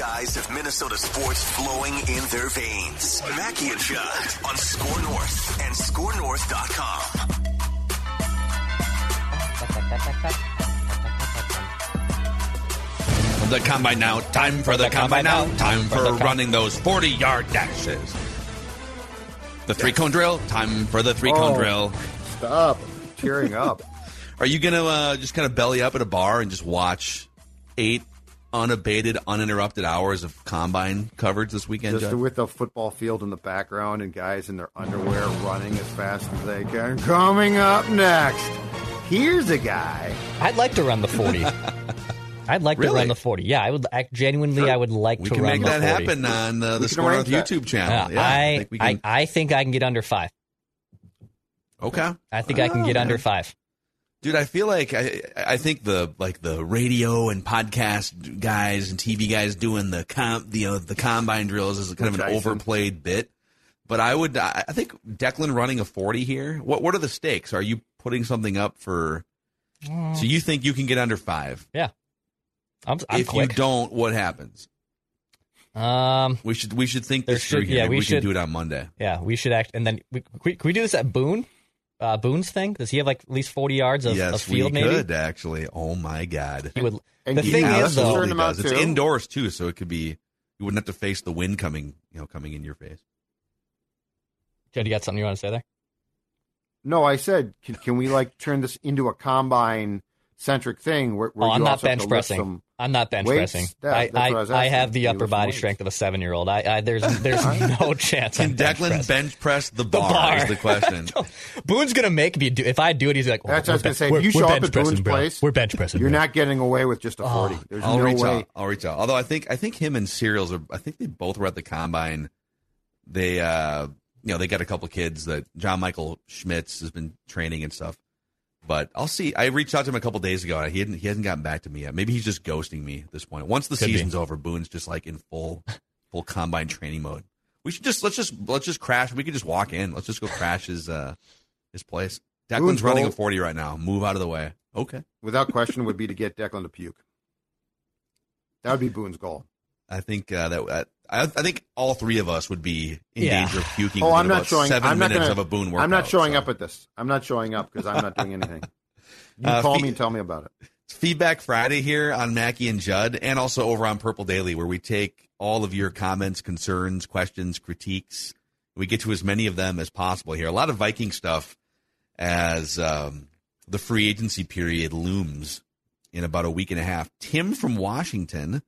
These two guys of Minnesota sports flowing in their veins. Mackey and Judd on SKOR North and SKORNorth.com. The combine now. Time for the combine now. Time for running those 40 yard dashes. The three cone drill. Time for the three cone Oh. drill. Stop tearing up. Are you going to uh, just kind of belly up at a bar and just watch eight unabated, uninterrupted hours of combine coverage this weekend, Just Judd? with the football field in the background and guys in their underwear running as fast as they can. Coming up next, here's a guy. I'd like to run the 40. I'd like to run the 40. Yeah, I would. I, genuinely, I would like We to can make that 40. happen on uh, the can SKOR North. YouTube channel. Yeah, I, think we I, can. I think I can get under five. okay. I think I can get man. under five. Dude, I feel like I I think the like the radio and podcast guys and TV guys doing the com the uh, the combine drills is kind of an Tyson. overplayed bit. But I would I I think Declan running a forty here. What what are the stakes? Are you putting something up for? So you think you can get under five? Yeah, I'm, I'm if quick. you don't, what happens? um, We should we should think There this through here. yeah, we we should- can do it on Monday. yeah, we should act. And then we, can we, can we do this at Boone? Uh, Boone's thing? Does he have like at least 40 yards of, yes, of field? we maybe could actually. Oh my god. he would. And the he thing is, though, certain Absolutely. It's too. indoors too, so it could be you wouldn't have to face the wind coming, you know, coming in your face. Jed, you got something you want to say there? No, I said, can, can we like turn this into a combine centric thing where, where Oh, you I'm not also have bench to lift pressing. some- I'm not bench weights? pressing. That- I, that's what I was I, I asking. have the You upper lift body weights. strength of a seven year old. I, I there's there's no chance. Can I'm bench Declan pressing. bench press the bar? bar. Is the question. Boone's gonna make me do. If I do it, he's like, oh, That's what I was we're going to say. If you we're- show we're up bench at Boone's pressing, bro. place, We're bench pressing. You're bro. not getting away with just a 40. There's I'll no reach way. out. I'll reach out. Although I think I think him and Serials are. I think they both were at the combine. They, uh, you know, they got a couple kids that John Michael Schmitz has been training and stuff. But I'll see. I reached out to him a couple days ago. and He hadn't. He hasn't gotten back to me yet. Maybe he's just ghosting me at this point. Once the Could be. season's over, Boone's just like in full, full combine training mode. We should just let's just let's just crash. We could just walk in. Let's just go crash his uh his place. Declan's Boone's running a forty right now. Move out of the way. Okay. Without question, would be to get Declan to puke. That would be Boone's goal. I think uh, that uh, I, I think all three of us would be in Yeah. danger of puking. Oh, within I'm not about showing. seven I'm not gonna, of a Boone workout. I'm not showing so. up at this. I'm not showing up because I'm not doing anything. You Uh, call fe- me and tell me about it. It's Feedback Friday here on Mackey and Judd, and also over on Purple Daily, where we take all of your comments, concerns, questions, critiques. We get to as many of them as possible here. A lot of Viking stuff as um, the free agency period looms in about a week and a half. Tim from Washington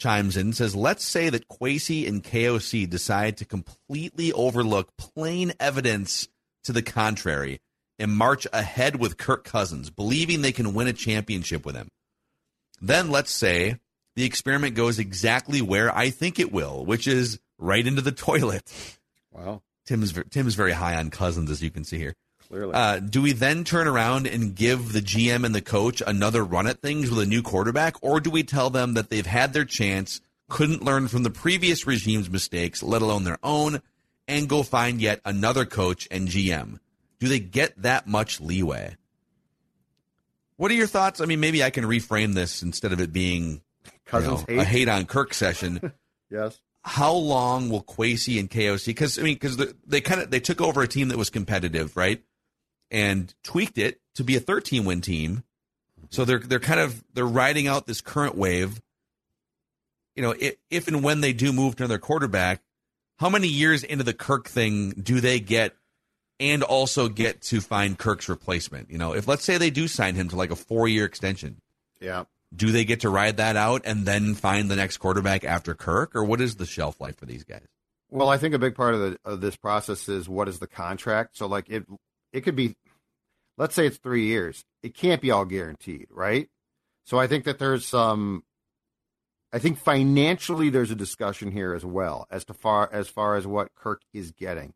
chimes in and says, Let's say that Kwesi and KOC decide to completely overlook plain evidence to the contrary and march ahead with Kirk Cousins, believing they can win a championship with him. Then let's say the experiment goes exactly where I think it will, which is right into the toilet. Wow, Tim's Tim's very high on Cousins, as you can see here. Clearly. Uh, do we then turn around and give the GM and the coach another run at things with a new quarterback, or do we tell them that they've had their chance, couldn't learn from the previous regime's mistakes, let alone their own, and go find yet another coach and GM? Do they get that much leeway? What are your thoughts? I mean, maybe I can reframe this instead of it being you Cousins know, a hate. hate on Kirk session. Yes. How long will Kwesi and KOC? Because I mean, because they kind of they took over a team that was competitive, right? And tweaked it to be a 13 win team. So they're they're kind of they're riding out this current wave. You know, if, if and when they do move to another quarterback, how many years into the Kirk thing do they get, and also get to find Kirk's replacement? You know, if let's say they do sign him to like a four year extension, Yeah. do they get to ride that out and then find the next quarterback after Kirk, or what is the shelf life for these guys? Well, I think a big part of the of this process is what is the contract. So, like it, it could be, let's say it's three years. It can't be all guaranteed, right? So, I think that there's some I think financially there's a discussion here as well as to far as far as what Kirk is getting.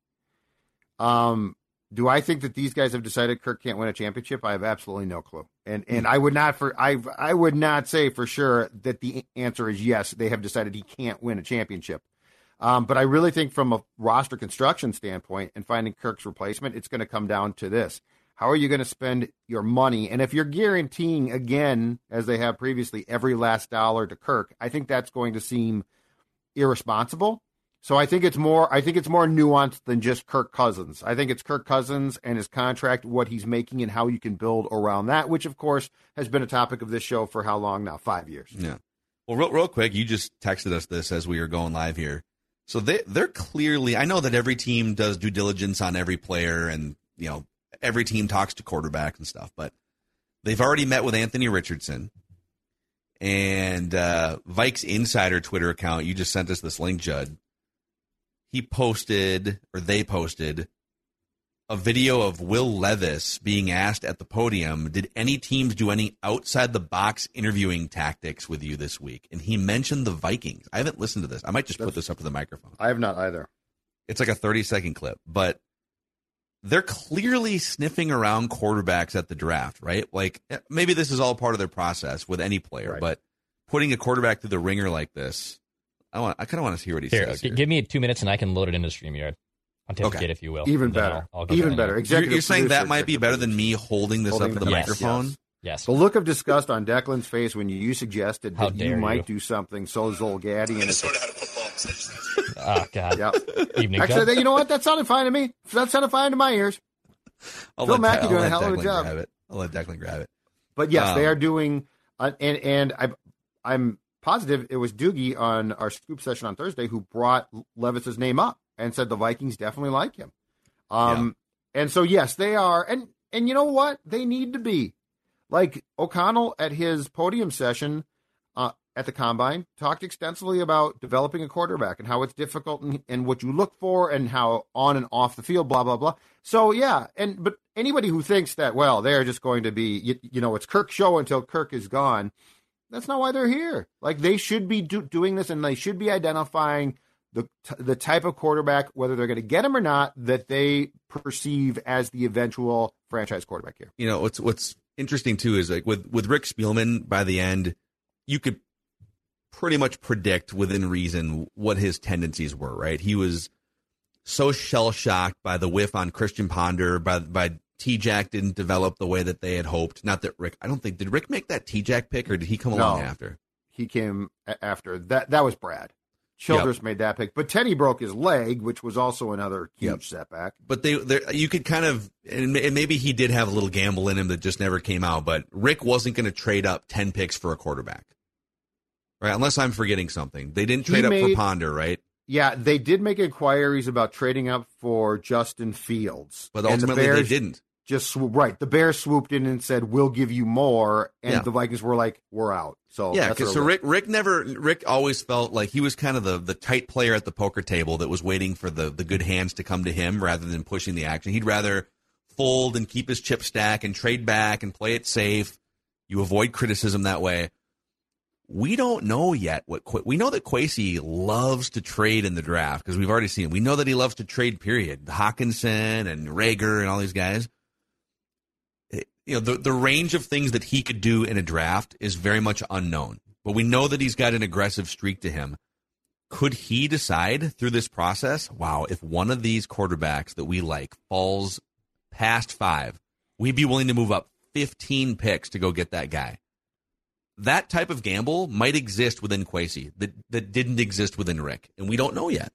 Um, do I think that these guys have decided Kirk can't win a championship? I have absolutely no clue. And and I would not for I I would not say for sure that the answer is yes. They have decided he can't win a championship. Um, but I really think from a roster construction standpoint and finding Kirk's replacement, it's going to come down to this. How are you going to spend your money? And if you're guaranteeing again, as they have previously, every last dollar to Kirk, I think that's going to seem irresponsible. So I think it's more I think it's more nuanced than just Kirk Cousins. I think it's Kirk Cousins and his contract, what he's making and how you can build around that, which of course has been a topic of this show for how long now? 5 years. Yeah. Well, real, real quick, you just texted us this as we were going live here. So they they're clearly I know that every team does due diligence on every player and, you know, every team talks to quarterback and stuff, but they've already met with Anthony Richardson and uh, Vikes Insider Twitter account. You just sent us this link, Judd he posted or they posted a video of Will Levis being asked at the podium, did any teams do any outside the box interviewing tactics with you this week? And he mentioned the Vikings. I haven't listened to this. I might just put this up to the microphone. I have not either. It's like a 30 second clip, but they're clearly sniffing around quarterbacks at the draft, right? Like eh, maybe this is all part of their process with any player, Right. but putting a quarterback through the ringer like this, I want I kind of want to hear what he Here, says. g- here. give me two minutes and I can load it into StreamYard. Pontificate, Okay. if you will. Even better. I'll- I'll Even better. there. You're, you're saying that might be better than me holding this Holding up to the the- Yes. microphone. Yes. Yes. The look of disgust on Declan's face when you suggested How that you dare might you. do something so Zolgadi and Minnesota had a football. Oh, God. Yep. Evening, Actually, Judd. that- you know what? That sounded fine to me. That sounded fine to my ears. I'll Phil let, Mackey doing a let hell of a Declan job. Grab it. I'll let Declan grab it. But yes, Um, they are doing, uh, and and I, I'm positive it was Doogie on our scoop session on Thursday who brought Levis's name up and said the Vikings definitely like him. Um, and so yes, they are, and and you know what? They need to be like O'Connell at his podium session uh, at the combine talked extensively about developing a quarterback and how it's difficult and, and what you look for and how on and off the field, blah blah blah. So yeah, and but anybody who thinks that well they're just going to be you, you know it's Kirk's show until Kirk is gone, that's not why they're here. Like they should be do, doing this and they should be identifying the t- the type of quarterback whether they're going to get him or not that they perceive as the eventual franchise quarterback here. You know what's what's interesting too is like with with Rick Spielman. By the end, you could pretty much predict within reason what his tendencies were. Right? He was so shell shocked by the whiff on Christian Ponder by by T Jack didn't develop the way that they had hoped. Not that Rick. I don't think did Rick make that T Jack pick or did he come along No. after? He came after that. That was Brad. Childress made that pick, but Teddy broke his leg, which was also another huge Yep. setback. but they you could kind of and and maybe he did have a little gamble in him that just never came out but rick wasn't going to trade up 10 picks for a quarterback. Right? Unless i'm forgetting something. They didn't He trade up for ponder right? Yeah, they did make inquiries about trading up for Justin Fields, but And the ultimately they didn't Just swoop, right, the Bears swooped in and said, "We'll give you more," and Yeah. the Vikings were like, "We're out." So yeah because so rick rick never rick always felt like he was kind of the the tight player at the poker table that was waiting for the the good hands to come to him rather than pushing the action he'd rather fold and keep his chip stack and trade back and play it safe you avoid criticism that way we don't know yet what Qu- we know that Kwesi loves to trade in the draft because we've already seen. We know that he loves to trade. Period. Hockenson and Reagor and all these guys. You know the the range of things that he could do in a draft is very much unknown, but we know that he's got an aggressive streak to him. Could he decide through this process? Wow, if one of these quarterbacks that we like falls past five, we'd be willing to move up 15 picks to go get that guy that type of gamble might exist within Kwesi that, that didn't exist within Rick, and we don't know yet.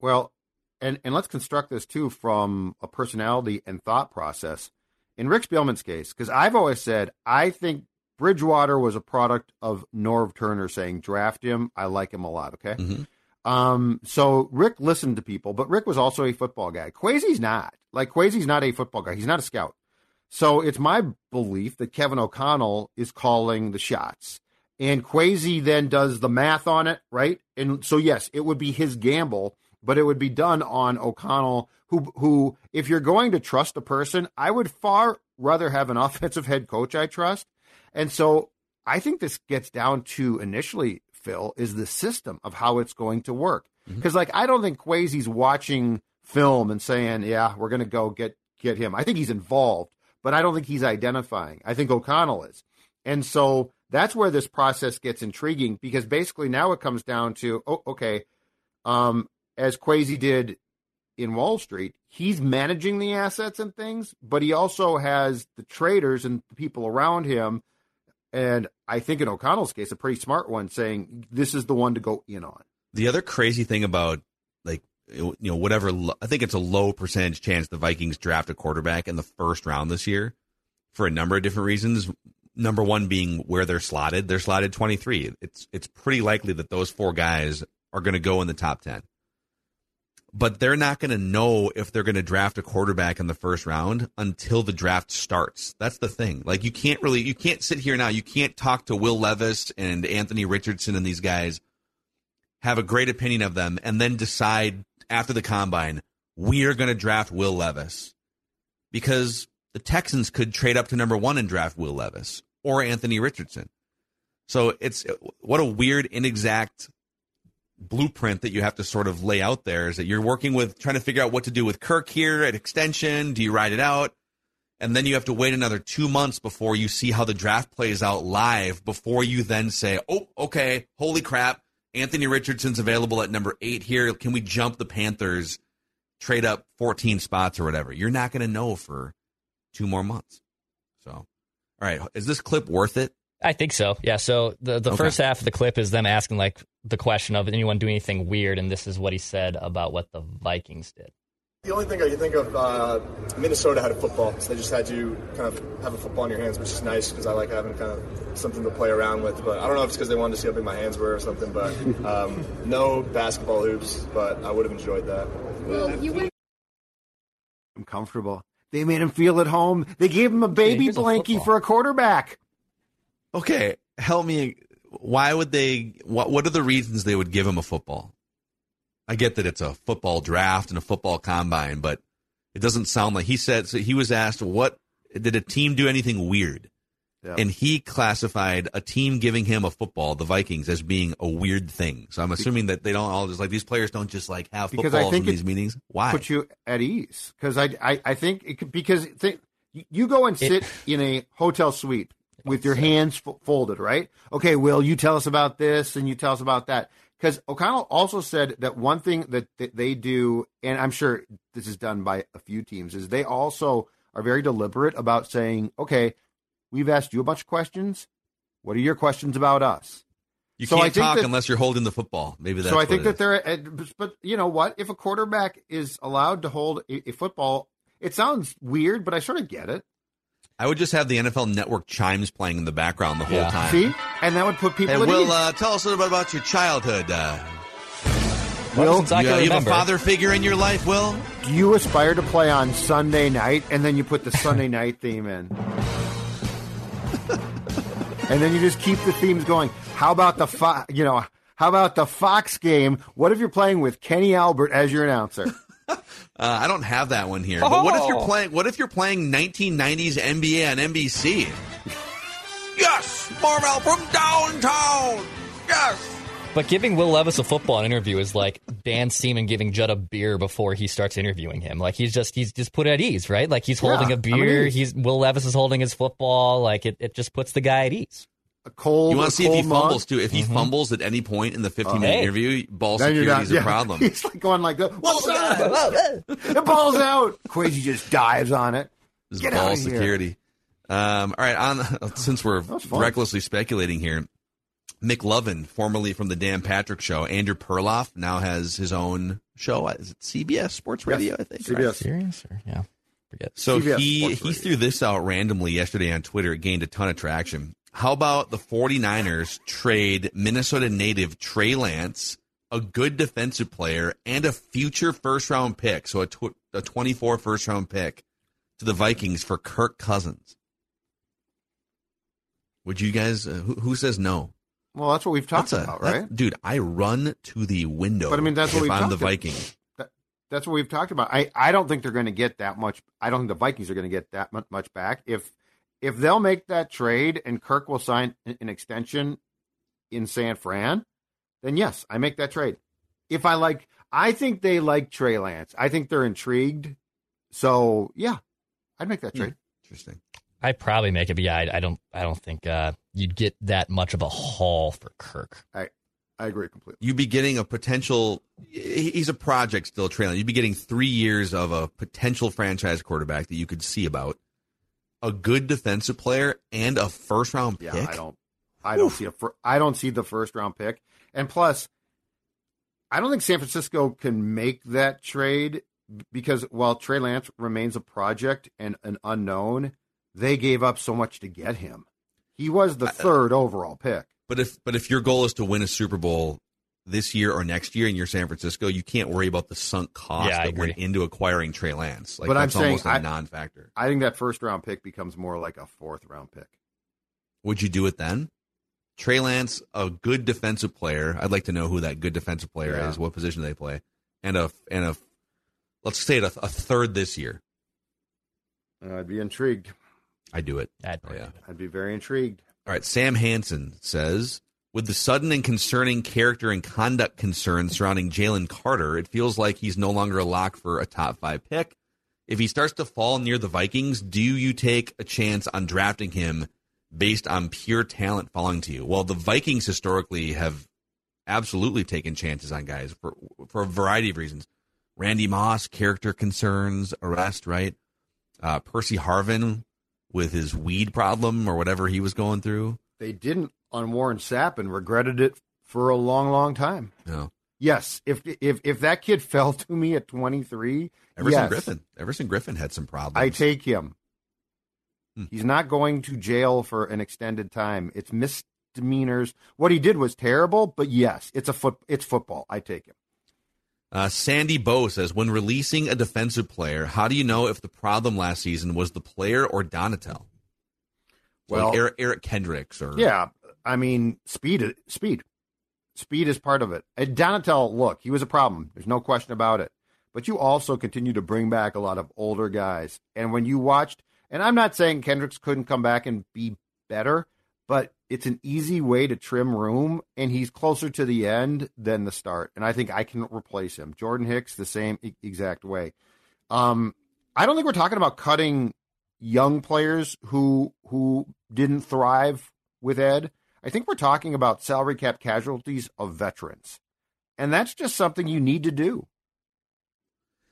Well, and and let's construct this too from a personality and thought process. In Rick Spielman's case, because I've always said I think Bridgewater was a product of Norv Turner saying draft him. I like him a lot. Okay. Mhm. Um, so Rick listened to people, but Rick was also a football guy. Kwesi's not. Like Kwesi's not a football guy. He's not a scout. So it's my belief that Kevin O'Connell is calling the shots. And Kwesi then does the math on it, right? And so yes, it would be his gamble, but it would be done on O'Connell, who who if you're going to trust a person, I would far rather have an offensive head coach I trust. And so I think this gets down to initially Phil, is the system of how it's going to work. Because like I don't think Kwesi's watching film and saying, "Yeah, we're going to go get get him." I think he's involved, but I don't think he's identifying. I think O'Connell is, and so that's where this process gets intriguing because basically now it comes down to, oh, okay, um, as Kwesi did in Wall Street, he's managing the assets and things, but he also has the traders and the people around him. And I think in O'Connell's case, a pretty smart one saying this is the one to go in on. The other crazy thing about like you know whatever I think it's a low percentage chance the Vikings draft a quarterback in the first round this year for a number of different reasons. Number one being where they're slotted. They're slotted 23. It's it's pretty likely that those four guys are going to go in the top 10. But they're not going to know if they're going to draft a quarterback in the first round until the draft starts. That's the thing. Like you can't really you can't sit here now. You can't talk to Will Levis and Anthony Richardson and these guys have a great opinion of them and then decide after the combine we are going to draft Will Levis because the Texans could trade up to number one and draft Will Levis or Anthony Richardson. So it's what a weird, inexact blueprint that you have to sort of lay out there is that you're working with trying to figure out what to do with Kirk here at extension. Do you ride it out? And then you have to wait another two months before you see how the draft plays out live before you then say, oh, okay, holy crap. Anthony Richardson's available at number eight here. Can we jump the Panthers, trade up 14 spots or whatever? You're not going to know for two more months. So, all right. Is this clip worth it? I think so. Yeah. So the the Okay. first half of the clip is them asking like the question of anyone do anything weird, and this is what he said about what the Vikings did. The only thing I can think of, uh, Minnesota had a football, so they just had you kind of have a football in your hands, which is nice because I like having kind of something to play around with. But I don't know if it's because they wanted to see how big my hands were or something. But um, no basketball hoops, but I would have enjoyed that. Well, you went I'm comfortable. They made him feel at home. They gave him a baby here's a blankie for a quarterback. Okay, help me. Why would they? What What are the reasons they would give him a football? I get that it's a football draft and a football combine, but it doesn't sound like he said. So he was asked, "What did a team do anything weird?" Yeah. And he classified a team giving him a football, the Vikings, as being a weird thing. So I'm assuming that they don't all just like these players don't just like have Because footballs in these meetings. Why? Put you at ease because I, I I think it could, because think, you- you go and sit in a hotel suite with your hands f- folded, right? Okay, Will, you tell us about this and you tell us about that. Because O'Connell also said that one thing that, that they do, and I'm sure this is done by a few teams, is they also are very deliberate about saying, okay, we've asked you a bunch of questions. What are your questions about us? you so can't talk that- unless you're holding the football. Maybe that's so I think that they're, but you know what? If a quarterback is allowed to hold a, a football, it sounds weird, but I sort of get it. I would just have the NFL Network chimes playing in the background the whole Yeah. time. See, and that would put people Hey, at Will, ease. uh, tell us a little bit about your childhood. Uh, Will, since you, can you have a father figure in your life, Will? do you aspire to play on Sunday night, and then you put the Sunday night theme in, and then you just keep the themes going? How about the fo- you know? How about the Fox game? What if you're playing with Kenny Albert as your announcer? Uh, I don't have that one here. But what if you're Oh. playing? What if you're playing 1990s NBA on NBC? yes, Marvel from downtown. Yes. But giving Will Levis a football interview is like Dan Seaman giving Judd a beer before he starts interviewing him. Like he's just he's just put at ease, right? Like he's holding Yeah, a I'm at beer. He's Will Levis is holding his football. Like it, it just puts the guy at ease. A cold. You want to see if he cold mug? fumbles too? If he fumbles at any point in the 15 minute Hey. interview, ball Then you're security not. is a problem. He's like going like that. What's up? the ball's out. Kwesi just dives on it. This is Get ball outta here. security. Um, all right, on since we're recklessly speculating here, McLovin, formerly from the Dan Patrick Show, Andrew Perloff now has his own show. Is it CBS Sports Radio? I think. right? CBS. Sirius or yeah, forget. So CBS he he threw this out randomly yesterday on Twitter. It gained a ton of traction. How about the 49ers trade Minnesota native Trey Lance, a good defensive player, and a future first round pick, so a, tw- a 24 first round pick to the Vikings for Kirk Cousins? Would you guys, uh, who, who says no? Well, that's what we've talked a- about, right? Dude, I run to the window. But, I mean, that's what we've I'm the talked about. Vikings. That's what we've talked about. I, I don't think they're going to get that much. I don't think the Vikings are going to get that much, much back. If if they'll make that trade and Kirk will sign an an extension, in San Fran, then yes, I make that trade. If I like, I think they like Trey Lance. I think they're intrigued. So yeah, I'd make that trade. Interesting. I'd probably make it, but yeah, I, I don't. I don't think uh, you'd get that much of a haul for Kirk. I I agree completely. You'd be getting a potential. He's a project still trailing. You'd be getting three years of a potential franchise quarterback that you could see about, a good defensive player, and a first round pick. Yeah. I don't. I don't see a. I don't see the first round pick, and plus, I don't think San Francisco can make that trade because while Trey Lance remains a project and an unknown, they gave up so much to get him. He was the uh, third overall pick. But if but if your goal is to win a Super Bowl this year or next year, and you're San Francisco, you can't worry about the sunk cost Yeah, I that went into acquiring Trey Lance. Like But I'm saying almost a I- non-factor. I think that first round pick becomes more like a fourth round pick. Would you do it then? Trey Lance, a good defensive player. I'd like to know who that good defensive player Yeah. is, what position they play, and a and a let's say it a, a third this year. Uh, I'd be intrigued. I'd do it. I'd Oh, yeah. I'd be very intrigued. All right. Sam Hansen says, with the sudden and concerning character and conduct concerns surrounding Jalen Carter, it feels like he's no longer a lock for a top five pick. If he starts to fall near the Vikings, do you take a chance on drafting him based on pure talent falling to you? Well, the Vikings historically have absolutely taken chances on guys for for a variety of reasons. Randy Moss, character concerns, arrest, right? Uh, Percy Harvin with his weed problem or whatever he was going through. They didn't on Warren Sapp and regretted it for a long, long time. No. Yes, if if if that kid fell to me at 23, Everson yes, Griffen. Everson Griffen had some problems. I take him. Hmm. He's not going to jail for an extended time. It's misdemeanors. What he did was terrible, but yes, it's a foot. It's football. I take him. Uh, Sandy Bowe says, when releasing a defensive player, how do you know if the problem last season was the player or Donatell? So like Well- Eric, Eric Kendricks or Yeah, I mean, speed. Speed. Speed is part of it. And Donatell, look, he was a problem. There's no question about it. But you also continue to bring back a lot of older guys. And when you watched, and I'm not saying Kendricks couldn't come back and be better, but it's an easy way to trim room, and he's closer to the end than the start. And I think I can replace him. Jordan Hicks, the same exact way. Um, I don't think we're talking about cutting young players who who didn't thrive with Ed. I think we're talking about salary cap casualties of veterans, and that's just something you need to do.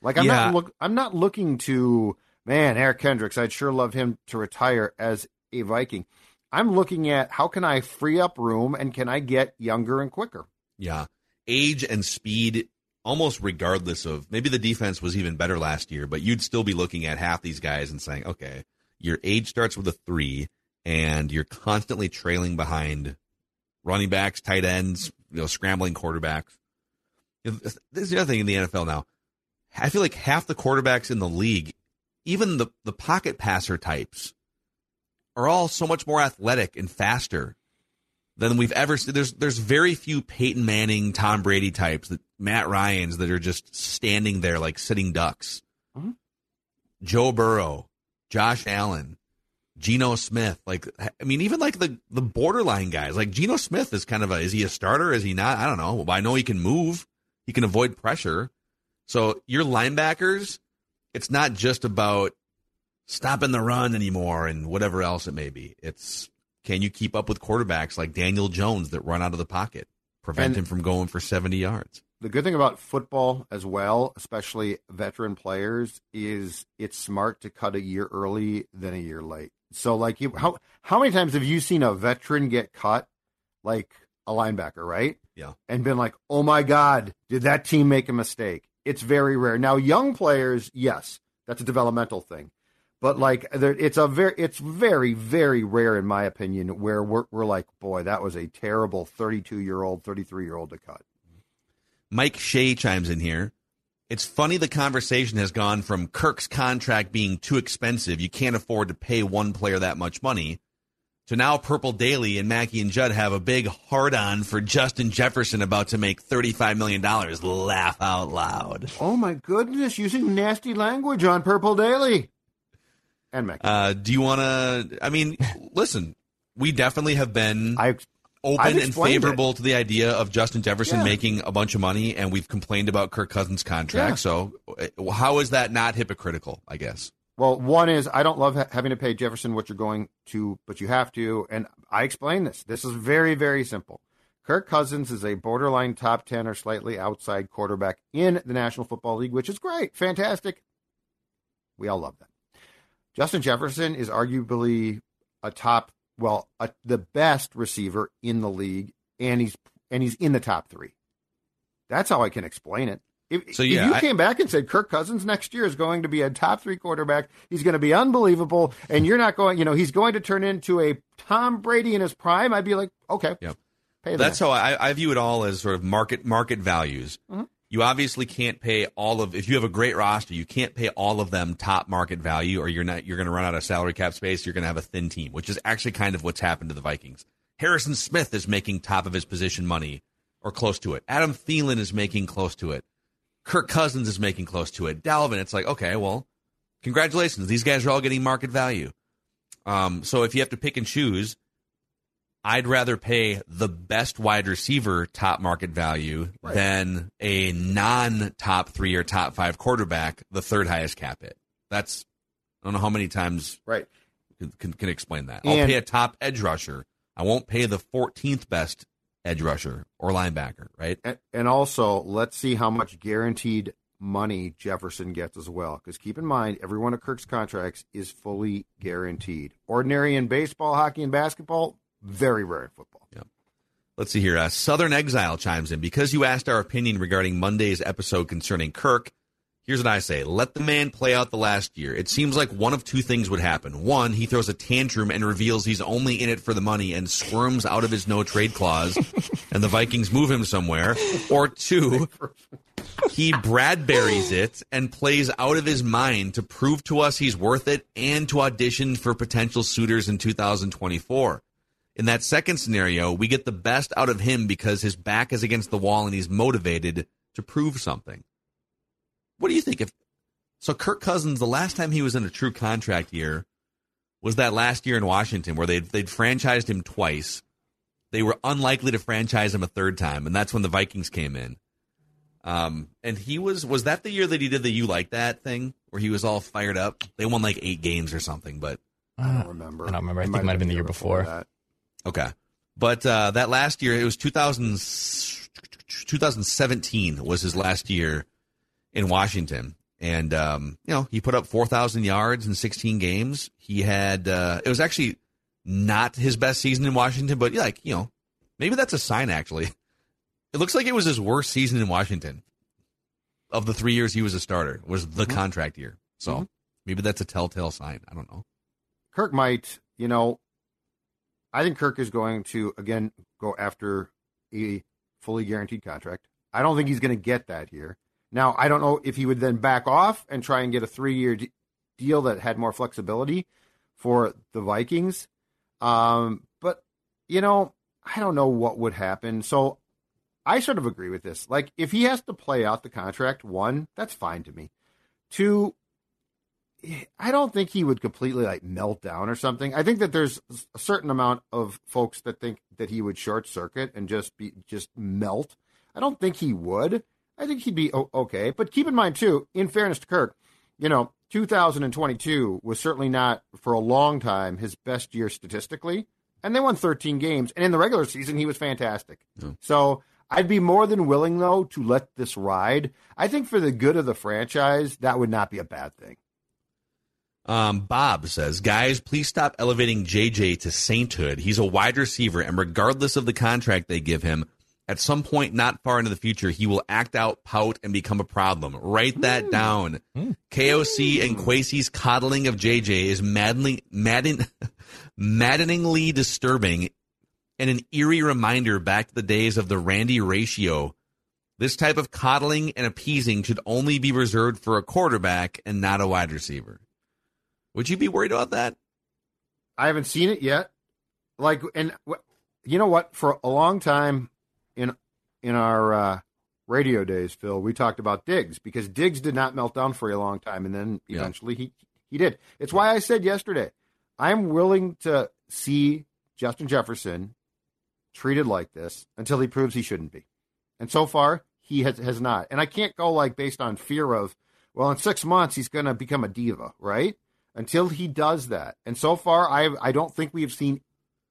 Like I'm Yeah. not look, I'm not looking to man Eric Kendricks. I'd sure love him to retire as a Viking. I'm looking at how can I free up room and can I get younger and quicker. Yeah. Age and speed, almost regardless of maybe the defense was even better last year, but you'd still be looking at half these guys and saying, okay, your age starts with a three and you're constantly trailing behind running backs, tight ends, you know, scrambling quarterbacks. This is the other thing in the NFL now. I feel like half the quarterbacks in the league, even the, the pocket passer types, are all so much more athletic and faster than we've ever seen. There's there's very few Peyton Manning, Tom Brady types, that Matt Ryan's that are just standing there like sitting ducks. Mhm. Joe Burrow, Josh Allen, Geno Smith. Like I mean, even like the the borderline guys. Like Geno Smith is kind of a is he a starter? Is he not? I don't know. But I know he can move. He can avoid pressure. So your linebackers, it's not just about stopping the run anymore and whatever else it may be. It's can you keep up with quarterbacks like Daniel Jones that run out of the pocket, prevent And- him from going for 70 yards? the good thing about football as well, especially veteran players, is it's smart to cut a year early than a year late. So, like, you, how how many times have you seen a veteran get cut, like a linebacker, right? Yeah. and been like, "Oh my God, did that team make a mistake?" It's very rare. Now, young players, yes, that's a developmental thing, but like, there, it's a very, it's very, very rare, in my opinion, where we're we're like, "Boy, that was a terrible thirty-two year old, thirty-three year old to cut." Mike Shea chimes in here. It's funny the conversation has gone from Kirk's contract being too expensive, you can't afford to pay one player that much money, to now Purple Daily and Mackey and Judd have a big hard on for Justin Jefferson about to make $35 million. Laugh out loud. Oh my goodness, using nasty language on Purple Daily. And Mac. Uh, do you want to? I mean, listen, we definitely have been I open and explained it. favorable to the idea of Justin Jefferson Yeah. making a bunch of money, and we've complained about Kirk Cousins' contract. Yeah. So, uh, how is that not hypocritical? I guess. Well, one is I don't love ha- having to pay Jefferson what you're going to, but you have to. And I explain this. This is very, very simple. Kirk Cousins is a borderline top 10 or slightly outside quarterback in the National Football League, which is great. Fantastic. We all love that. Justin Jefferson is arguably a top, well, a, the best receiver in the league, and he's and he's in the top three. That's how I can explain it. If, So, if you I- came back and said Kirk Cousins next year is going to be a top three quarterback, he's going to be unbelievable, and you're not going, you know, he's going to turn into a Tom Brady in his prime, I'd be like, okay, Yep. That's how I, I view it all as sort of market market values. Mm-hmm. You obviously can't pay all of if you have a great roster, you can't pay all of them top market value, or you're not you're going to run out of salary cap space. You're going to have a thin team, which is actually kind of what's happened to the Vikings. Harrison Smith is making top of his position money or close to it. Adam Thielen is making close to it. Kirk Cousins is making close to it. Dalvin, it's like okay, well, congratulations, these guys are all getting market value. Um, so if you have to pick and choose, I'd rather pay the best wide receiver top market value than a non top three or top five quarterback, the third highest cap hit. That's I don't know how many times right. can, can, can explain that. I'll pay a top edge rusher. I won't pay the 14th best edge rusher or linebacker, right? And, and also, let's see how much guaranteed money Jefferson gets as well. Because keep in mind, every one of Kirk's contracts is fully guaranteed. Ordinary in baseball, hockey, and basketball, very rare in football. Let's see here. Uh, Southern Exile chimes in. Because you asked our opinion regarding Monday's episode concerning Kirk, here's what I say. Let the man play out the last year. It seems like one of two things would happen. One, he throws a tantrum and reveals he's only in it for the money and squirms out of his no trade clause, and the Vikings move him somewhere. Or two, he Bradbury's it and plays out of his mind to prove to us he's worth it and to audition for potential suitors in 2024. In that second scenario, we get the best out of him because his back is against the wall and he's motivated to prove something. What do you think if so Kirk Cousins the last time he was in a true contract year was that last year in Washington where they'd they'd franchised him twice. They were unlikely to franchise him a third time, and that's when the Vikings came in. Um, and he was was that the year that he did the you like that thing where he was all fired up? They won like eight games or something, but I don't remember. I don't remember. I think it might have been the year before. that. Okay. But uh, that last year, it was 2000, 2017 was his last year in Washington. And, um, you know, he put up 4,000 yards in 16 games. He had, uh, it was actually not his best season in Washington, but like, you know, maybe that's a sign actually. It looks like it was his worst season in Washington of the three years he was a starter, was the contract year. So maybe that's a telltale sign. I don't know. Kirk might, you know, I think Kirk is going to again go after a fully guaranteed contract. I don't think he's going to get that here. Now, I don't know if he would then back off and try and get a three-year d- deal that had more flexibility for the Vikings. Um, but you know, I don't know what would happen. So I sort of agree with this. Like, if he has to play out the contract, one, that's fine to me. Two, I don't think he would completely like melt down or something. I think that there's a certain amount of folks that think that he would short circuit and just be just melt. I don't think he would. I think he'd be okay. But keep in mind too, in fairness to Kirk, you know, 2022 was certainly not for a long time his best year statistically, and they won 13 games. And in the regular season, he was fantastic. So I'd be more than willing though to let this ride. I think for the good of the franchise, that would not be a bad thing. Um, Bob says, guys, please stop elevating JJ to sainthood. He's a wide receiver, and regardless of the contract they give him, at some point not far into the future, he will act out, pout, and become a problem. Write that down. KOC and Kwesi's coddling of JJ is maddening, madden, maddeningly disturbing and an eerie reminder back to the days of the Randy ratio. This type of coddling and appeasing should only be reserved for a quarterback and not a wide receiver. Would you be worried about that? I haven't seen it yet. Like, and you know what? For a long time in in our uh, radio days, Phil, we talked about Diggs because Diggs did not melt down for a long time, and then Yeah. eventually he he did. It's why I said yesterday, I'm willing to see Justin Jefferson treated like this until he proves he shouldn't be. And so far, he has, has not. And I can't go like based on fear of, well, in six months, he's going to become a diva, right? Until he does that. And so far, I, I don't think we have seen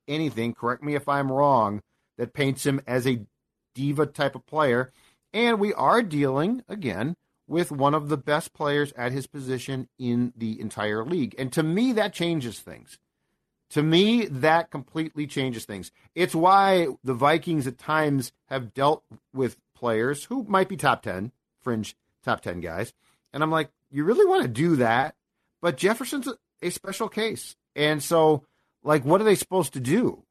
anything, correct me if I'm wrong, that paints him as a diva type of player. And we are dealing, again, with one of the best players at his position in the entire league. And to me, that changes things. To me, that completely changes things. It's why the Vikings at times have dealt with players who might be top 10, fringe top 10 guys. And I'm like, you really want to do that? But Jefferson's a special case. And so, like, what are they supposed to do?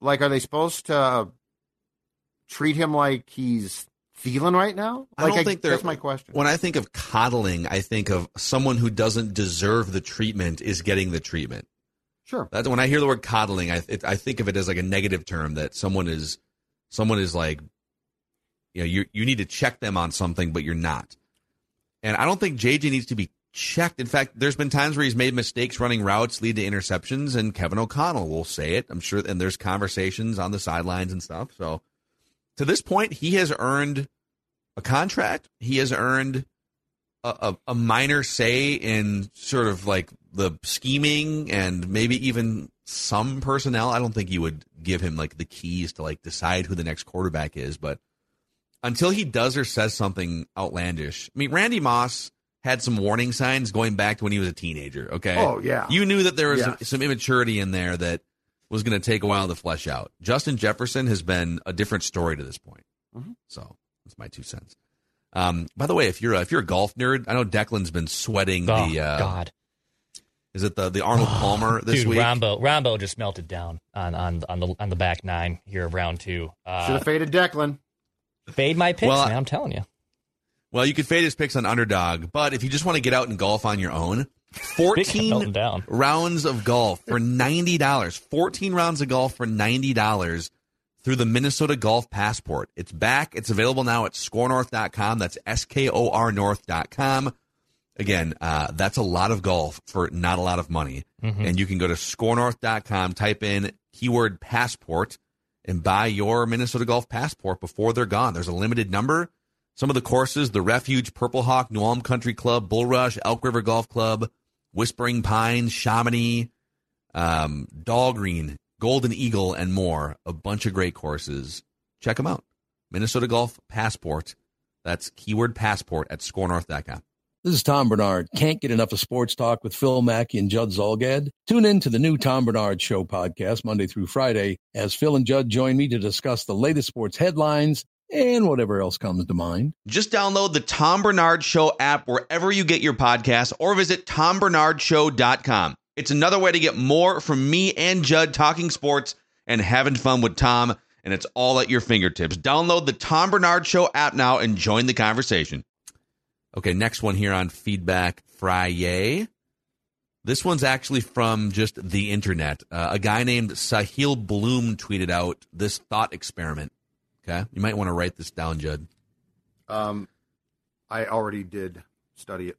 Like, are they supposed to treat him like he's feeling right now? Like, I don't think they're. that's my question. When I think of coddling, I think of someone who doesn't deserve the treatment is getting the treatment. Sure. That's when I hear the word coddling, I it, I think of it as like a negative term that someone is someone is like, you know, you you need to check them on something, but you're not. And I don't think JJ needs to be checked. In fact, there's been times where he's made mistakes running routes lead to interceptions, and Kevin O'Connell will say it. I'm sure, and there's conversations on the sidelines and stuff. So to this point, he has earned a contract. He has earned a, a, a minor say in sort of like the scheming and maybe even some personnel. I don't think you would give him like the keys to like decide who the next quarterback is, but until he does or says something outlandish. I mean, Randy Moss had some warning signs going back to when he was a teenager. Okay. Oh, yeah. You knew that there was Yes. some, some immaturity in there that was going to take a while to flesh out. Justin Jefferson has been a different story to this point. Mm-hmm. So that's my two cents. Um, by the way, if you're a, if you're a golf nerd, I know Declan's been sweating Oh the uh, God, is it the the Arnold Palmer this week? dude, week? Rambo, Rambo just melted down on on on the on the back nine here of round two. Should Uh, have faded Declan. fade my picks, Well, man. I'm telling you. Well, you could fade his picks on underdog, but if you just want to get out and golf on your own, Speaking of melting 14 down. rounds of golf for $90. 14 rounds of golf for $90 through the Minnesota Golf Passport. It's back. It's available now at skornorth.com. That's S K O R North.com. Again, uh, that's a lot of golf for not a lot of money. And you can go to skornorth.com, type in keyword passport, and buy your Minnesota Golf Passport before they're gone. There's a limited number. Some of the courses the Refuge, Purple Hawk, New Ulm Country Club, Bull Rush, Elk River Golf Club, Whispering Pines, Chomonix, um, Dahlgreen, Golden Eagle, and more. A bunch of great courses. Check them out. Minnesota Golf Passport. That's keyword passport at skornorth.com. This is Tom Barnard. Can't get enough of sports talk with Phil Mackey and Judd Zolgad? Tune in to the new Tom Barnard Show podcast Monday through Friday as Phil and Judd join me to discuss the latest sports headlines and whatever else comes to mind. Just download the Tom Barnard Show app wherever you get your podcasts or visit tombarnardshow.com. It's another way to get more from me and Judd talking sports and having fun with Tom, and it's all at your fingertips. Download the Tom Barnard Show app now and join the conversation. Okay, next one here on Feedback Friday. This one's actually from just the internet. Uh, a guy named Sahil Bloom tweeted out this thought experiment. Okay, you might want to write this down, Judd. Um, I already did study it.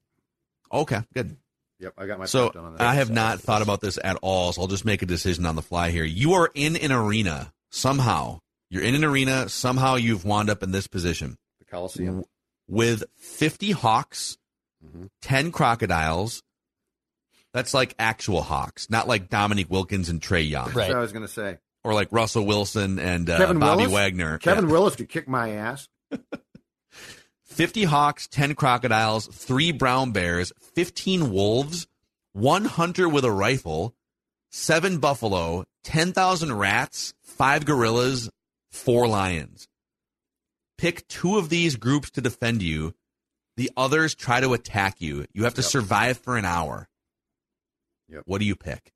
Okay, good. Yep, I got my So done on that. I have not thought about this at all, so I'll just make a decision on the fly here. You are in an arena somehow. You're in an arena. Somehow you've wound up in this position the Coliseum. with 50 hawks, Mhm. 10 crocodiles. That's like actual hawks, not like Dominique Wilkins and Trae Young, That's Right. what I was going to say. Or like Russell Wilson and uh, Kevin Bobby Willis? Wagner. Kevin Yeah. Willis could kick my ass. 50 hawks, 10 crocodiles, 3 brown bears, 15 wolves, 1 hunter with a rifle, 7 buffalo, 10,000 rats, 5 gorillas, 4 lions. Pick two of these groups to defend you. The others try to attack you. You have to Yep. survive for an hour. Yep. What do you pick?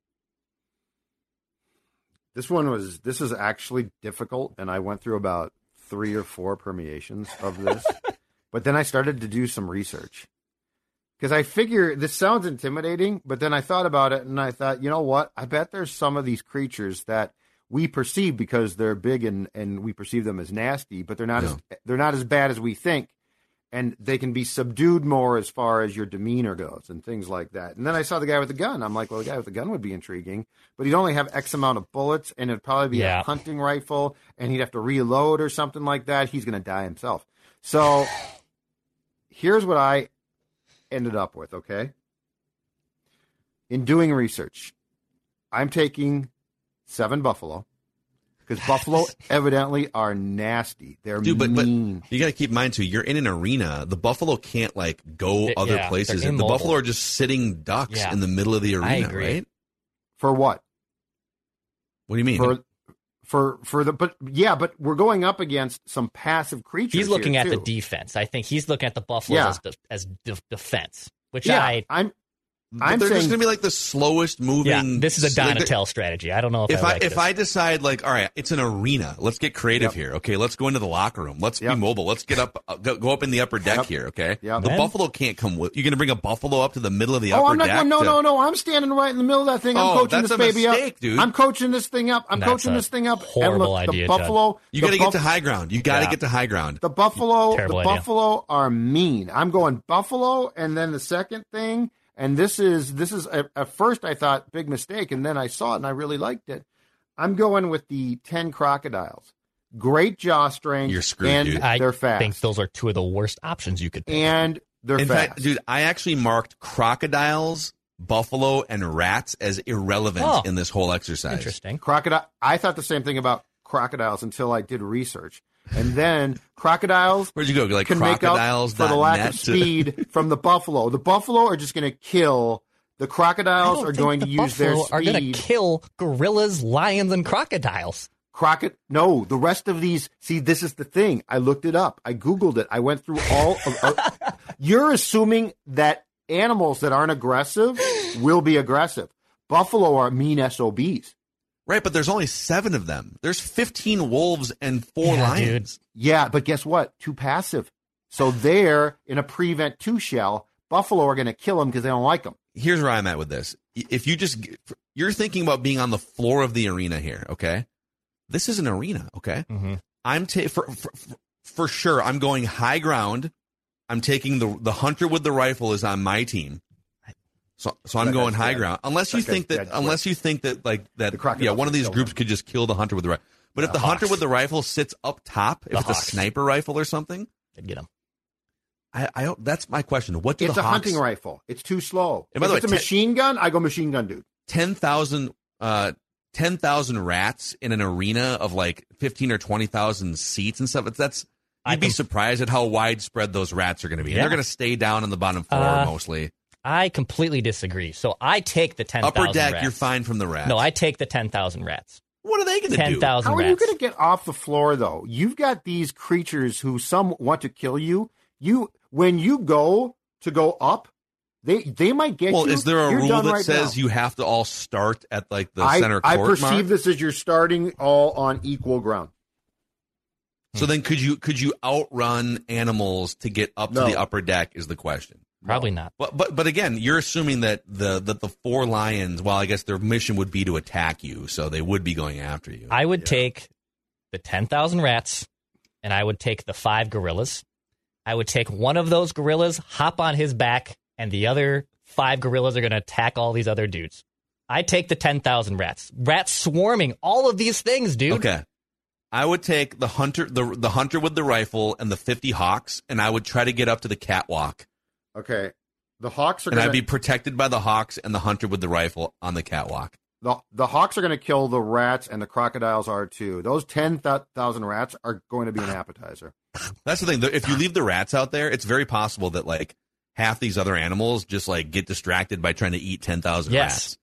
This one was. This is actually difficult, and I went through about three or four permeations of this. but then I started to do some research because I figure this sounds intimidating. But then I thought about it, and I thought, you know what? I bet there's some of these creatures that we perceive because they're big and and we perceive them as nasty, but they're not as they're not as bad as we think. And they can be subdued more as far as your demeanor goes and things like that. And then I saw the guy with the gun. I'm like, well, the guy with the gun would be intriguing, but he'd only have X amount of bullets, and it'd probably be Yeah. a hunting rifle, and he'd have to reload or something like that. He's going to die himself. So here's what I ended up with. Okay, in doing research, I'm taking seven buffalo because buffalo evidently are nasty. They're Dude, but, but mean. you got to keep in mind too. You're in an arena. The buffalo can't like go They- other yeah, places. The buffalo are just sitting ducks Yeah. in the middle of the arena, right? for what? What do you mean? for for for the but yeah, but we're going up against some passive creatures. He's looking here, at the defense. I think he's looking at the Buffalo Yeah. as, de- as de- defense, which Yeah, I I'm. But I'm they're just going to be like the slowest moving. yeah. This is a like, strategy. I don't know if, if I I like if this. I decide like all right, it's an arena. Let's get creative Yep. here. Okay, let's go into the locker room. Let's Yep. be mobile. Let's get up, uh, go, go up in the upper deck Yep. here. Okay, Yep. the Man. buffalo can't come with. You're going to bring a buffalo up to the middle of the Oh, upper I'm not deck. going. No, to- no, no. I'm standing right in the middle of that thing. I'm Oh, coaching this baby mistake, up. dude. I'm coaching this thing up. I'm That's coaching a this thing up. horrible look, idea, the Judd. buffalo. You got to get to high ground. You got to Yeah. get to high ground. The buffalo. Terrible the idea. buffalo are mean. I'm going buffalo, and then the second thing, and this is this is at, at first I thought big mistake, and then I saw it and I really liked it. I'm going with the ten crocodiles. Great jaw strength. You're screwed, and dude. I they're fast. think those are two of the worst options you could pick. and they're In fast. fact, dude, I actually marked crocodiles, buffalo, and rats as irrelevant Oh. in this whole exercise. Interesting. crocodile. I thought the same thing about crocodiles until I did research, and then crocodiles Where'd you go? Like can make up for the lack of speed from the buffalo. The buffalo are just going to kill. The crocodiles are think going the to use their buffalo are going to kill gorillas, lions, and crocodiles. Crocod. No, the rest of these. See, this is the thing. I looked it up. I googled it. I went through all of. uh, you're assuming that animals that aren't aggressive will be aggressive. Buffalo are mean SOBs. Right, but there's only seven of them. There's 15 wolves and four Yeah, lions. Yeah, but guess what? Too passive. So they're in a prevent two shell. Buffalo are going to kill them because they don't like them. Here's where I'm at with this. If you just, you're thinking about being on the floor of the arena here, okay? This is an arena, okay? Mm-hmm. I'm ta- for, for for sure. I'm going high ground. I'm taking the the hunter with the rifle is on my team. So so I'm That going high dead. ground. Unless you think that dead unless you think that like that The crocodiles yeah, one of these groups him. could just kill the hunter with the rifle. But if The the hunter with the rifle sits up top, if The it's hawks. a sniper rifle or something, They'd get them. I, I don't, that's my question. What do It's the a Hawks, hunting rifle. It's too slow. And by if the way, it's a ten- machine gun, I go machine gun, dude. 10,000 uh 10,000 rats in an arena of like 15 or 20,000 seats and stuff. It's, that's I You'd be surprised at how widespread those rats are going to be. And Yeah. They're going to stay down on the bottom floor Uh, mostly. I completely disagree. So I take the 10,000 Upper deck, rats. you're fine from the rats. No, I take the 10,000 rats. What are they going to do? 10,000 How are you going to get off the floor though? You've got these creatures who some want to kill you. You when you go to go up, they they might get Well, you. is there a You're rule that right says now. you have to all start at like the I, center I court perceive mark? this as you're starting all on equal ground. So hmm. then, could you could you outrun animals to get up No. to the upper deck? Is the question. Probably not. But but but again, you're assuming that the that the four lions. Well, I guess their mission would be to attack you, so they would be going after you. I would take the 10,000 rats and I would take the five gorillas. I would take one of those gorillas, hop on his back, and the other five gorillas are going to attack all these other dudes. I take the 10,000 rats. Rats swarming all of these things, dude. Okay. I would take the hunter the the hunter with the rifle and the 50 hawks and I would try to get up to the catwalk. Okay, the hawks are And going I'd be protected by the hawks and the hunter with the rifle on the catwalk. the, the hawks are going to kill the rats, and the crocodiles are too. Those ten thousand rats are going to be an appetizer. That's the thing. If you leave the rats out there, it's very possible that like half these other animals just like get distracted by trying to eat 10,000 Yes. rats.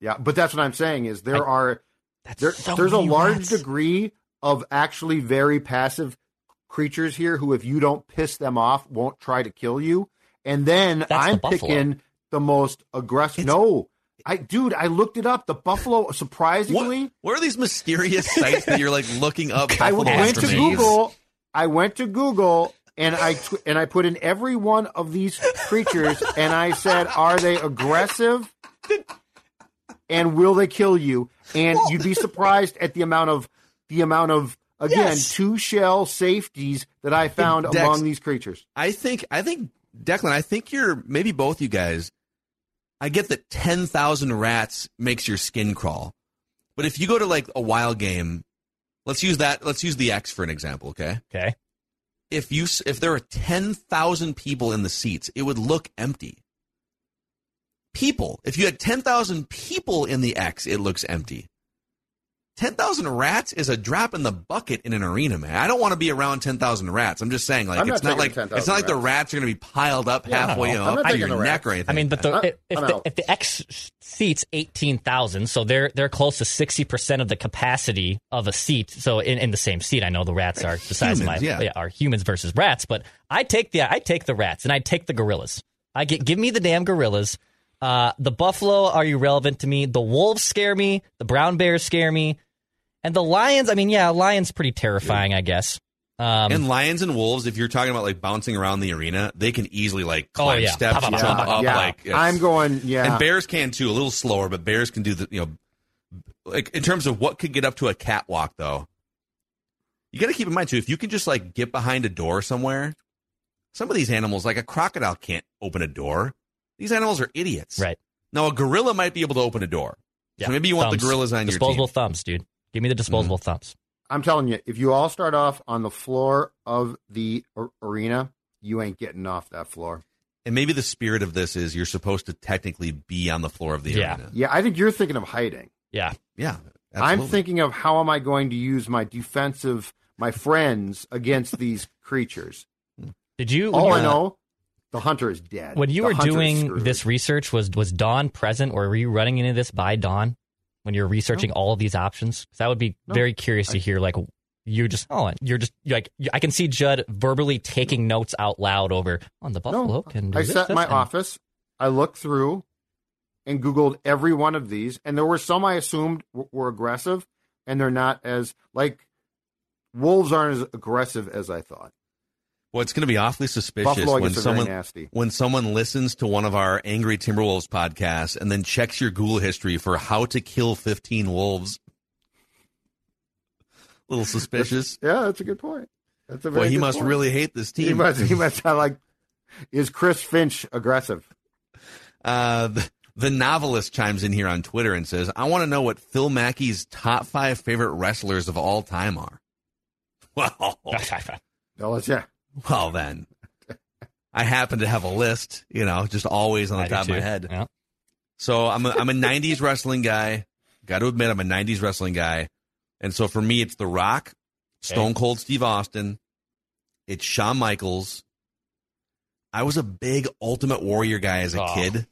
Yeah, but that's what I'm saying is there I- are That's there, so there's a large rats. degree of actually very passive creatures here who, if you don't piss them off, won't try to kill you. And then That's I'm buffalo. picking the most aggressive. It's- no, I dude, I looked it up. The buffalo, surprisingly, What, what are these mysterious sites that you're like looking up? I buffalo went to? Google. I went to Google and I tw- and I put in every one of these creatures and I said, "Are they aggressive? And will they kill you?" And you'd be surprised at the amount of the amount of Again, Yes. two shell safeties that I found Dex- among these creatures. I think I think Declan, I think you're maybe both you guys. I get that ten thousand rats makes your skin crawl, but if you go to like a wild game, let's use that. Let's use the X for an example. Okay, Okay. if you if there are ten thousand people in the seats, it would look empty. People, if you had ten thousand people in the X, it looks empty. Ten thousand rats is a drop in the bucket in an arena, man. I don't want to be around ten thousand rats. I'm just saying, like I'm not it's not taking like 10,000 it's not like the rats. rats are going to be piled up Yeah, halfway I'm you not know, to your the neck rats. or anything. I mean, but the, I- if, if I'm the if the X seats eighteen thousand, so they're they're close to sixty percent of the capacity of a seat. So in, in the same seat, I know the rats are the size Humans, of my yeah. are humans versus rats, but I take the I take the rats and I take the gorillas. I get give me the damn gorillas. Uh, the buffalo are irrelevant to me. The wolves scare me. The brown bears scare me, and the lions. I mean, yeah, lions pretty terrifying, I guess. Um, and lions and wolves, if you're talking about like bouncing around the arena, they can easily like Oh, climb yeah. steps, Pop, pop, jump pop, pop. up. yeah, Like it's- I'm going. Yeah, and bears can too, a little slower, but bears can do the you know, like in terms of what could get up to a catwalk though. You got to keep in mind too, if you can just like get behind a door somewhere, some of these animals, like a crocodile, can't open a door. These animals are idiots. right. Now a gorilla might be able to open a door. Yeah. So maybe you want the gorillas on your disposable thumbs, dude. Give me the disposable mm-hmm. thumbs. I'm telling you, if you all start off on the floor of the ar- arena, you ain't getting off that floor. And maybe the spirit of this is you're supposed to technically be on the floor of the Yeah. arena. Yeah, I think you're thinking of hiding. Yeah. Yeah. I'm thinking of how am I going to use my defensive, my friends against these creatures. Did you? when All you I know, the hunter is dead. When you The were doing this research, was was Dawn present, or were you running into this by Dawn when you're researching all of these options? That would be No. very curious to hear. Like, you're just oh, you're just like I can see Judd verbally taking notes out loud over oh, on the Buffalo no, can. do I this, sat in my and- office. I looked through and Googled every one of these, and there were some I assumed w- were aggressive, and they're not as like wolves aren't as aggressive as I thought. Well, it's going to be awfully suspicious Buffalo, when someone nasty. when someone listens to one of our Angry Timberwolves podcasts and then checks your Google history for how to kill 15 wolves. A little suspicious. Yeah, that's a good point. That's a very Boy, he good must point. really hate this He team. must. He must have like. Is Chris Finch aggressive? Uh, the, the novelist chimes in here on Twitter and says, "I want to know what Phil Mackey's top five favorite wrestlers of all time are." Well, No, it's yeah. Well then, I happen to have a list. You know, just always on the I top of my head. Yeah. So I'm a, I'm a 90s wrestling guy. Got to admit, I'm a 90s wrestling guy. And so for me, it's The Rock, Stone Cold Steve Austin. It's Shawn Michaels. I was a big Ultimate Warrior guy as a Oh. kid.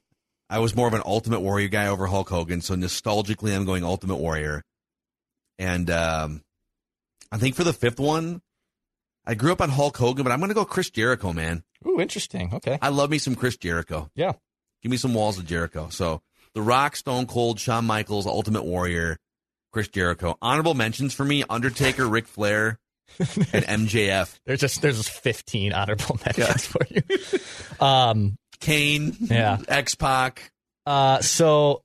I was more of an Ultimate Warrior guy over Hulk Hogan. So nostalgically, I'm going Ultimate Warrior. And um, I think for the fifth one, I grew up on Hulk Hogan, but I'm going to go Chris Jericho, man. Ooh, interesting. Okay. I love me some Chris Jericho. Yeah. Give me some walls of Jericho. So The Rock, Stone Cold, Shawn Michaels, Ultimate Warrior, Chris Jericho. Honorable mentions for me: Undertaker, Ric Flair, and MJF. There's just there's just 15 honorable mentions for you. Um. Kane, Yeah. X Pac. Uh, so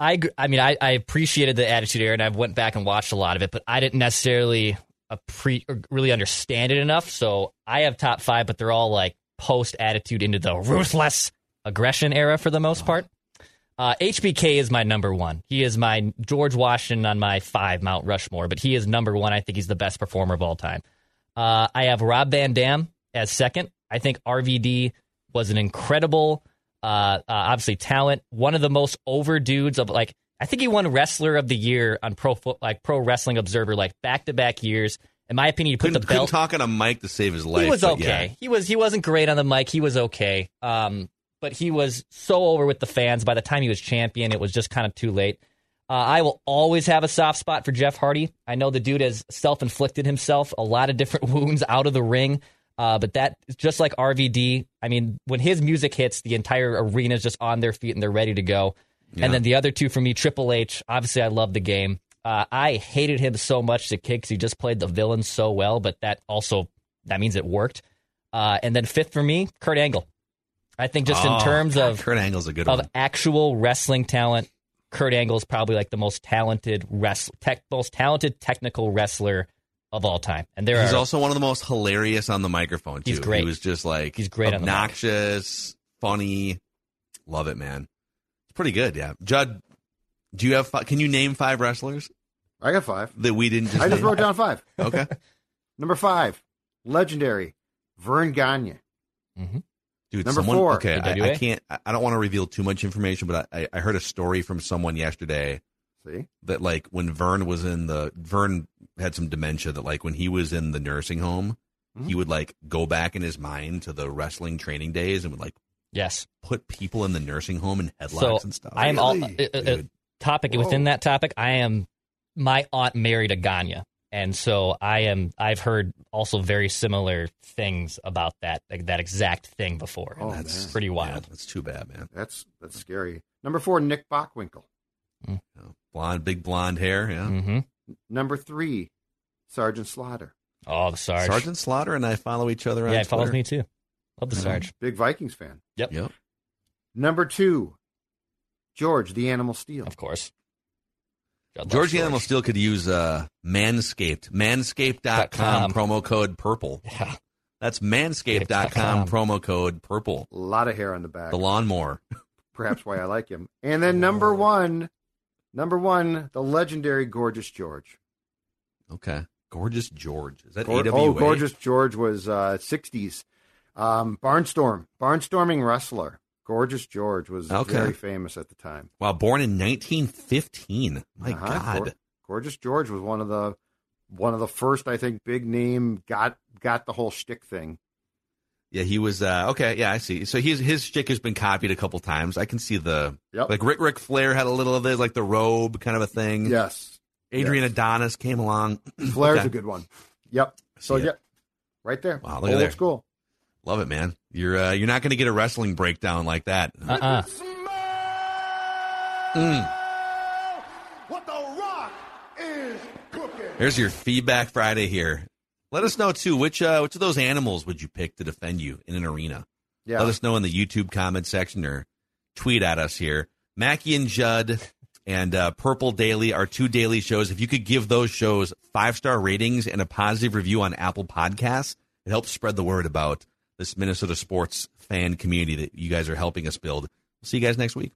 I, I mean, I, I appreciated the Attitude Era, and I went back and watched a lot of it, but I didn't necessarily appre- or really understand it enough. So I have top five, but they're all like post Attitude into the ruthless aggression era for the most part. Uh, HBK is my number one. He is my George Washington on my five Mount Rushmore, but he is number one. I think he's the best performer of all time. Uh, I have Rob Van Dam as second. I think RVD was an incredible, uh, uh, obviously talent. One of the most over dudes of like. I think he won Wrestler of the Year on Pro like Pro Wrestling Observer like back to back years. In my opinion, he put Couldn't, the couldn't belt. talk on a mic to save his life. he was okay. yeah. He was he wasn't great on the mic. He was okay. Um, but he was so over with the fans. By the time he was champion, it was just kind of too late. Uh, I will always have a soft spot for Jeff Hardy. I know the dude has self inflicted himself a lot of different wounds out of the ring. Uh, but that just like RVD. I mean, when his music hits, the entire arena is just on their feet and they're ready to go. Yeah. And then the other two for me, Triple H. Obviously, I love the game. Uh, I hated him so much to kick because he just played the villain so well. But that also that means it worked. Uh, and then fifth for me, Kurt Angle. I think just Oh, in terms God, of Kurt Angle's a good of one. actual wrestling talent, Kurt Angle is probably like the most talented wrest tech, most talented technical wrestler of all time. And there He's are also one of the most hilarious on the microphone too. He's great. He was just like He's great obnoxious, funny. Love it, man. It's pretty good. Yeah, Judd. Do you have? Fi- can you name five wrestlers I got five. that we didn't just? I just name? wrote down five. Okay, Number five, legendary Verne Gagne. dude. Number someone, four. Okay, I, I can't. I I don't want to reveal too much information, but I, I heard a story from someone yesterday See, that like when Verne was in the Verne had some dementia that like when he was in the nursing home, he mm-hmm. would like go back in his mind to the wrestling training days and would like yes. put people in the nursing home in headlocks So and stuff. I am all Really? uh, uh, uh, topic Whoa. within that topic. I am my aunt married a Gagne, and so I am. I've heard also very similar things about that like that exact thing before. Oh, and that's man. pretty Yeah, wild. that's too bad, man. that's that's scary. Number four, Nick Bockwinkel. You know, blonde, big blonde hair. Yeah, hmm Number three, Sergeant Slaughter. Oh, the Sarge. Sergeant Slaughter and I follow each other. on yeah, it follows me too. Love the. Sarge. Big Vikings fan. Yep. Yep. Number two, George the Animal Steele. Of course. God George the Animal Steele could use uh, Manscaped. Manscaped.com .com. promo code purple. Yeah. That's Manscaped.com .com. promo code purple. A lot of hair on the back. The lawnmower. Perhaps why I like him. And then number one, number one, the legendary Gorgeous George. Okay. Gorgeous George. Is that Gor- AWA? oh, Gorgeous George was uh, 60s. Um, Barnstorm, barnstorming wrestler. Gorgeous George was Okay. very famous at the time. Wow, born in 1915. My Uh-huh. God. Gor- Gorgeous George was one of the one of the first, I think, big name got got the whole shtick thing. Yeah, he was uh, okay. Yeah, I see. So his his shtick has been copied a couple times. I can see the Yep. like Ric Ric Flair had a little of this, like the robe kind of a thing. Yes, Adrian Yes. Adonis came along. Flair's Okay. a good one. Yep. So it. yeah, right there. Wow, look at Old there. school. Love it, man. You're uh, you're not going to get a wrestling breakdown like that. Uh-uh. Mm. What the rock is cooking. Here's your feedback Friday here. Let us know too which uh, which of those animals would you pick to defend you in an arena. Yeah. Let us know in the YouTube comment section or tweet at us here. Mackey and Judd and uh, Purple Daily are two daily shows. If you could give those shows five star ratings and a positive review on Apple Podcasts, it helps spread the word about this Minnesota sports fan community that you guys are helping us build. We'll see you guys next week.